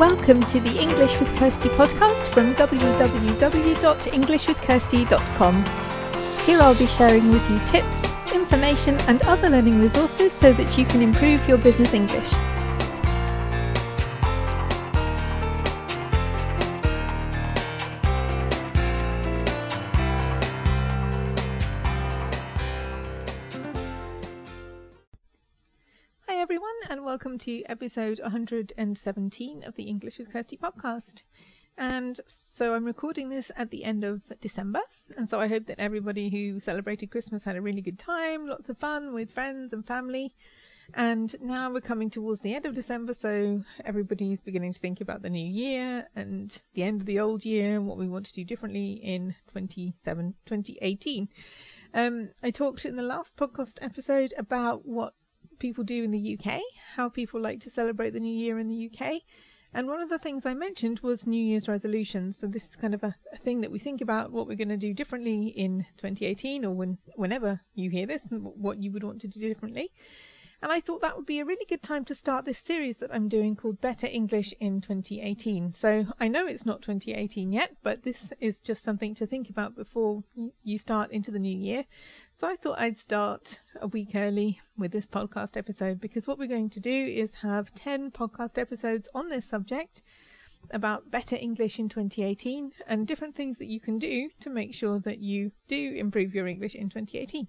Welcome to the English with Kirsty podcast from www.englishwithkirsty.com. Here I'll be sharing with you tips, information, and other learning resources so that you can improve your business English. Welcome to episode 117 of the English with Kirsty podcast. And so I'm recording this at the end of December, and so I hope that everybody who celebrated Christmas had a really good time, lots of fun with friends and family. And now we're coming towards the end of December, so everybody's beginning to think about the new year and the end of the old year and what we want to do differently in 27, 2018. Um, I talked in the last podcast episode about what people do in the UK, how people like to celebrate the new year in the UK. And one of the things I mentioned was New Year's resolutions. So this is kind of a, a thing that we think about what we're going to do differently in 2018 or when whenever you hear this what you would want to do differently. And I thought that would be a really good time to start this series that I'm doing called Better English in 2018. So I know it's not 2018 yet, but this is just something to think about before you start into the new year. So I thought I'd start a week early with this podcast episode because what we're going to do is have 10 podcast episodes on this subject about better English in 2018 and different things that you can do to make sure that you do improve your English in 2018.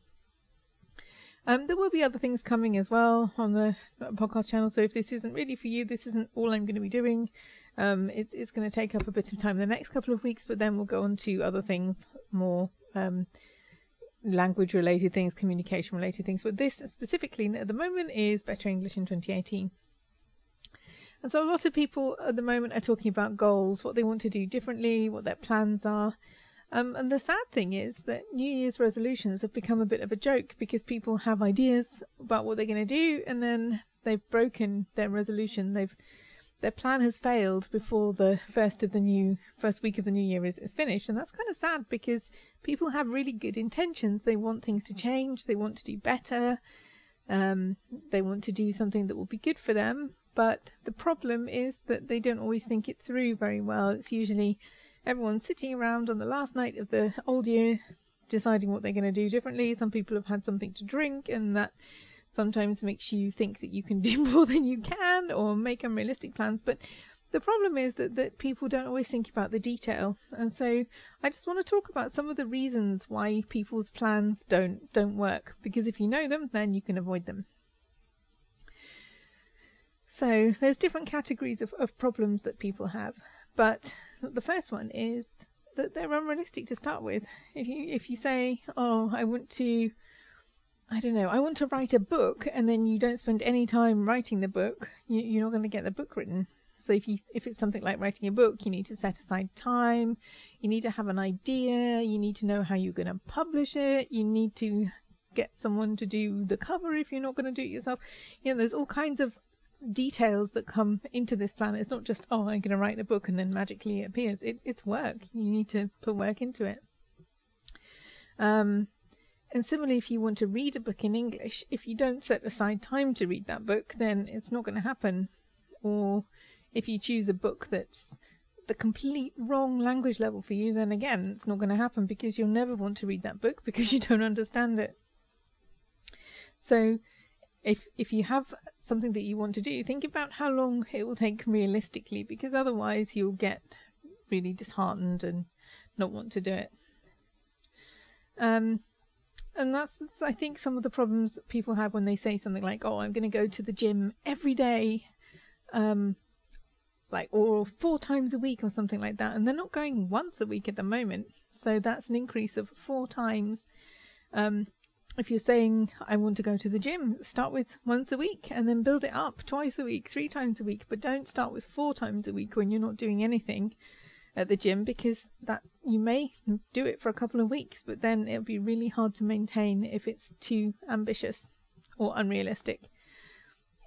Um, there will be other things coming as well on the podcast channel, so if this isn't really for you, this isn't all I'm going to be doing. Um, it, it's going to take up a bit of time the next couple of weeks, but then we'll go on to other things, more um, language related things, communication related things. But this specifically at the moment is Better English in 2018. And so a lot of people at the moment are talking about goals, what they want to do differently, what their plans are. Um, and the sad thing is that New Year's resolutions have become a bit of a joke because people have ideas about what they're going to do and then they've broken their resolution. They've their plan has failed before the first of the new first week of the new year is, is finished. And that's kind of sad because people have really good intentions. They want things to change. They want to do better. Um, they want to do something that will be good for them. But the problem is that they don't always think it through very well. It's usually everyone's sitting around on the last night of the old year deciding what they're going to do differently some people have had something to drink and that sometimes makes you think that you can do more than you can or make unrealistic plans. But the problem is that, that people don't always think about the detail. And so I just want to talk about some of the reasons why people's plans don't don't work. Because if you know them, then you can avoid them. So there's different categories of, of problems that people have. But the first one is that they're unrealistic to start with. If you if you say, Oh, I want to I don't know, I want to write a book and then you don't spend any time writing the book, you, you're not going to get the book written. So if you if it's something like writing a book, you need to set aside time, you need to have an idea, you need to know how you're going to publish it, you need to get someone to do the cover if you're not going to do it yourself. You know, there's all kinds of details that come into this plan. It's not just oh, I'm going to write a book and then magically it appears. It, it's work. You need to put work into it. Um, and similarly, if you want to read a book in English, if you don't set aside time to read that book, then it's not going to happen. Or if you choose a book that's the complete wrong language level for you, then again, it's not going to happen because you'll never want to read that book because you don't understand it. So, if if you have something that you want to do, think about how long it will take realistically because otherwise you'll get really disheartened and not want to do it. Um, and that's, I think some of the problems that people have when they say something like, "Oh, I'm going to go to the gym every day," um, like or four times a week or something like that, and they're not going once a week at the moment. So that's an increase of four times. Um, if you're saying I want to go to the gym, start with once a week and then build it up twice a week, three times a week, but don't start with four times a week when you're not doing anything at the gym because that you may do it for a couple of weeks, but then it'll be really hard to maintain if it's too ambitious or unrealistic.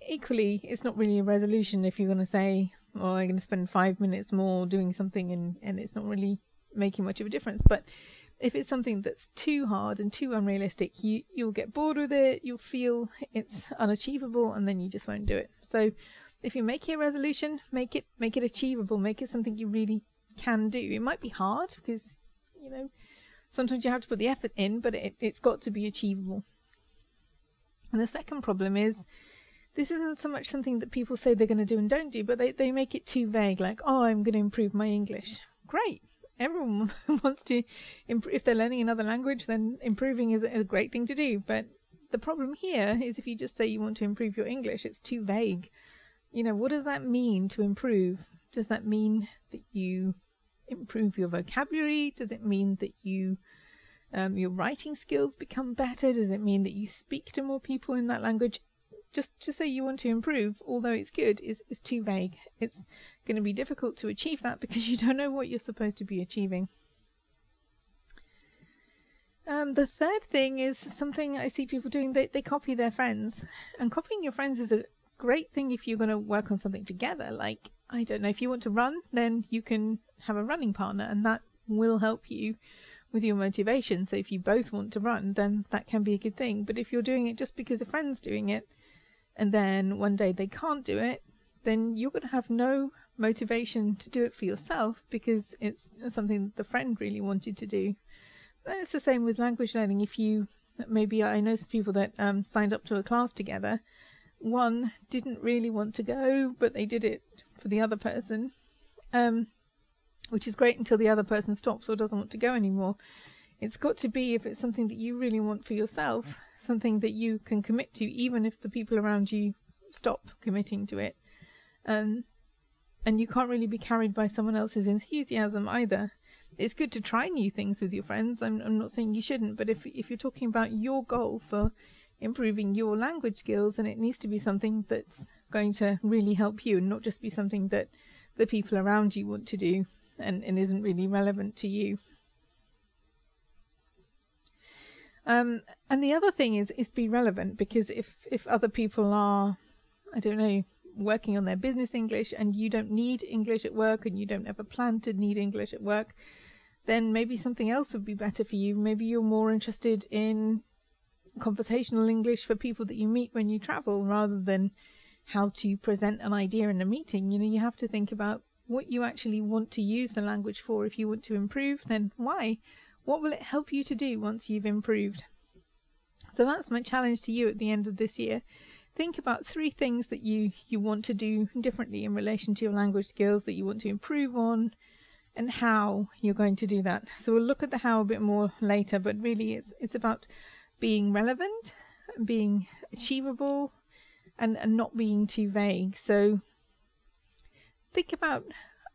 Equally, it's not really a resolution if you're going to say, "Oh, I'm going to spend five minutes more doing something," and and it's not really making much of a difference. But if it's something that's too hard and too unrealistic, you you'll get bored with it. You'll feel it's unachievable, and then you just won't do it. So if you make a resolution, make it make it achievable, make it something you really can do. It might be hard because you know sometimes you have to put the effort in, but it, it's got to be achievable. And the second problem is this isn't so much something that people say they're going to do and don't do, but they, they make it too vague, like, oh, I'm going to improve my English. Great. Everyone wants to, if they're learning another language, then improving is a great thing to do. But the problem here is if you just say you want to improve your English, it's too vague. You know, what does that mean to improve? Does that mean that you improve your vocabulary? Does it mean that you um, your writing skills become better? Does it mean that you speak to more people in that language? Just to say you want to improve, although it's good, is, is too vague. It's going to be difficult to achieve that because you don't know what you're supposed to be achieving. Um, the third thing is something I see people doing. They, they copy their friends. And copying your friends is a great thing if you're going to work on something together. Like, I don't know, if you want to run, then you can have a running partner, and that will help you with your motivation. So if you both want to run, then that can be a good thing. But if you're doing it just because a friend's doing it, and then one day they can't do it, then you're going to have no motivation to do it for yourself because it's something the friend really wanted to do. And it's the same with language learning. If you maybe I know some people that um, signed up to a class together. One didn't really want to go, but they did it for the other person. Um, which is great until the other person stops or doesn't want to go anymore. It's got to be, if it's something that you really want for yourself, something that you can commit to, even if the people around you stop committing to it. Um, and you can't really be carried by someone else's enthusiasm either. It's good to try new things with your friends. I'm, I'm not saying you shouldn't, but if if you're talking about your goal for improving your language skills, then it needs to be something that's going to really help you, and not just be something that the people around you want to do and, and isn't really relevant to you. Um, and the other thing is is be relevant because if if other people are, I don't know, working on their business English and you don't need English at work and you don't ever plan to need English at work, then maybe something else would be better for you. Maybe you're more interested in conversational English for people that you meet when you travel rather than how to present an idea in a meeting. You know, you have to think about what you actually want to use the language for. If you want to improve, then why? What will it help you to do once you've improved? So that's my challenge to you at the end of this year. Think about three things that you, you want to do differently in relation to your language skills that you want to improve on and how you're going to do that. So we'll look at the how a bit more later, but really it's, it's about being relevant, being achievable, and, and not being too vague. So think about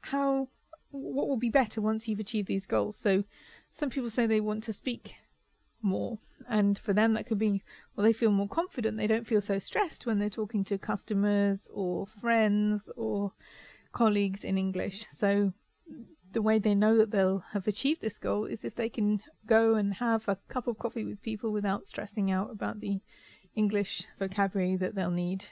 how what will be better once you've achieved these goals. So some people say they want to speak more and for them that could be well they feel more confident they don't feel so stressed when they're talking to customers or friends or colleagues in english so the way they know that they'll have achieved this goal is if they can go and have a cup of coffee with people without stressing out about the english vocabulary that they'll need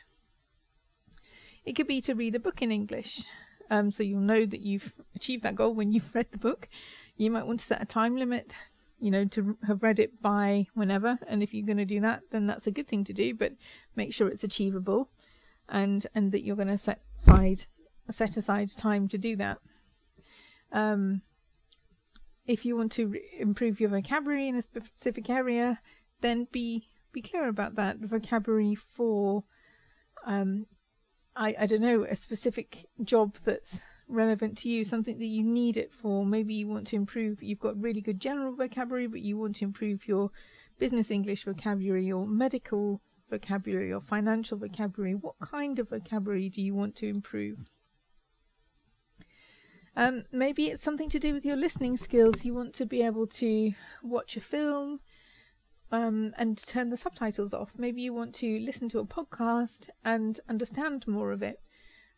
it could be to read a book in English. Um, so you'll know that you've achieved that goal when you've read the book. You might want to set a time limit, you know, to have read it by whenever. And if you're going to do that, then that's a good thing to do. But make sure it's achievable, and and that you're going to set aside set aside time to do that. Um, if you want to improve your vocabulary in a specific area, then be be clear about that. Vocabulary for um, I, I don't know, a specific job that's relevant to you, something that you need it for. Maybe you want to improve, you've got really good general vocabulary, but you want to improve your business English vocabulary your medical vocabulary or financial vocabulary. What kind of vocabulary do you want to improve? Um, maybe it's something to do with your listening skills. You want to be able to watch a film, um, and turn the subtitles off. Maybe you want to listen to a podcast and understand more of it.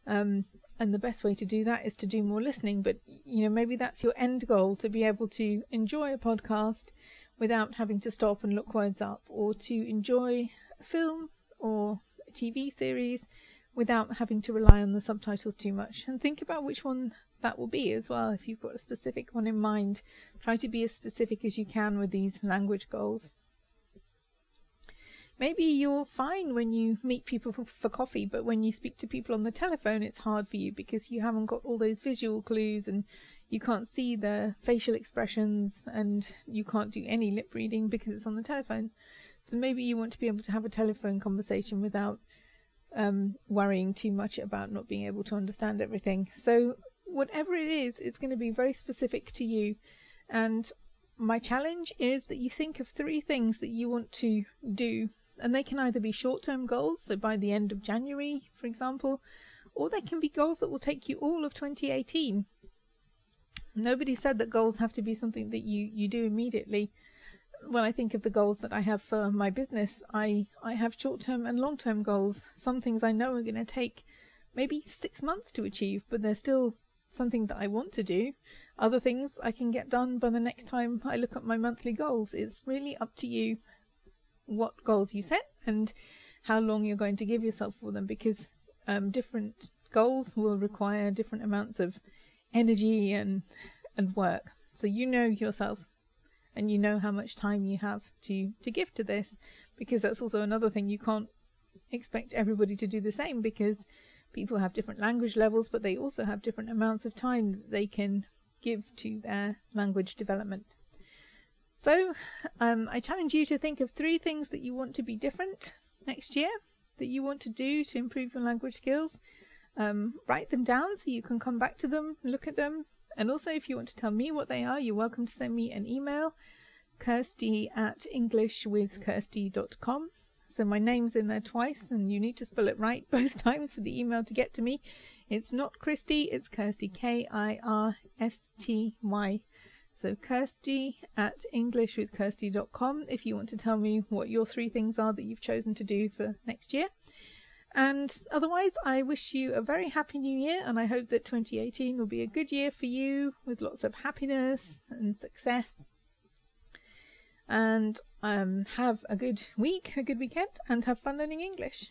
Um, and the best way to do that is to do more listening. But you know, maybe that's your end goal to be able to enjoy a podcast without having to stop and look words up, or to enjoy a film or a TV series without having to rely on the subtitles too much. And think about which one that will be as well. If you've got a specific one in mind, try to be as specific as you can with these language goals. Maybe you're fine when you meet people for, coffee, but when you speak to people on the telephone, it's hard for you because you haven't got all those visual clues and you can't see the facial expressions and you can't do any lip reading because it's on the telephone. So maybe you want to be able to have a telephone conversation without um, worrying too much about not being able to understand everything. So whatever it is, it's going to be very specific to you. And my challenge is that you think of three things that you want to do. And they can either be short term goals, so by the end of January, for example, or they can be goals that will take you all of 2018. Nobody said that goals have to be something that you, you do immediately. When I think of the goals that I have for my business, I, I have short term and long term goals. Some things I know are going to take maybe six months to achieve, but they're still something that I want to do. Other things I can get done by the next time I look at my monthly goals. It's really up to you what goals you set and how long you're going to give yourself for them because um, different goals will require different amounts of energy and and work. So you know yourself and you know how much time you have to to give to this because that's also another thing you can't expect everybody to do the same because people have different language levels, but they also have different amounts of time that they can give to their language development. So um, I challenge you to think of three things that you want to be different next year, that you want to do to improve your language skills. Um, write them down so you can come back to them, look at them, and also if you want to tell me what they are, you're welcome to send me an email, kirsty at englishwithkirsty.com. So my name's in there twice, and you need to spell it right both times for the email to get to me. It's not Christy, it's Kirsty, K I R S T Y. So Kirsty at englishwithkirsty.com if you want to tell me what your three things are that you've chosen to do for next year. And otherwise, I wish you a very happy new year, and I hope that 2018 will be a good year for you with lots of happiness and success and um, have a good week, a good weekend, and have fun learning English.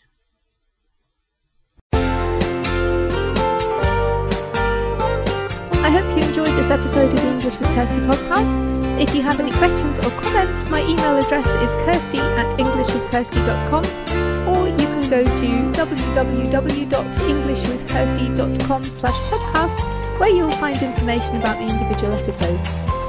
Hope you enjoyed this episode of the English with Kirsty podcast. If you have any questions or comments, my email address is kirsty at englishwithkirsty.com or you can go to www.englishwithkirsty.com slash podcast where you'll find information about the individual episodes.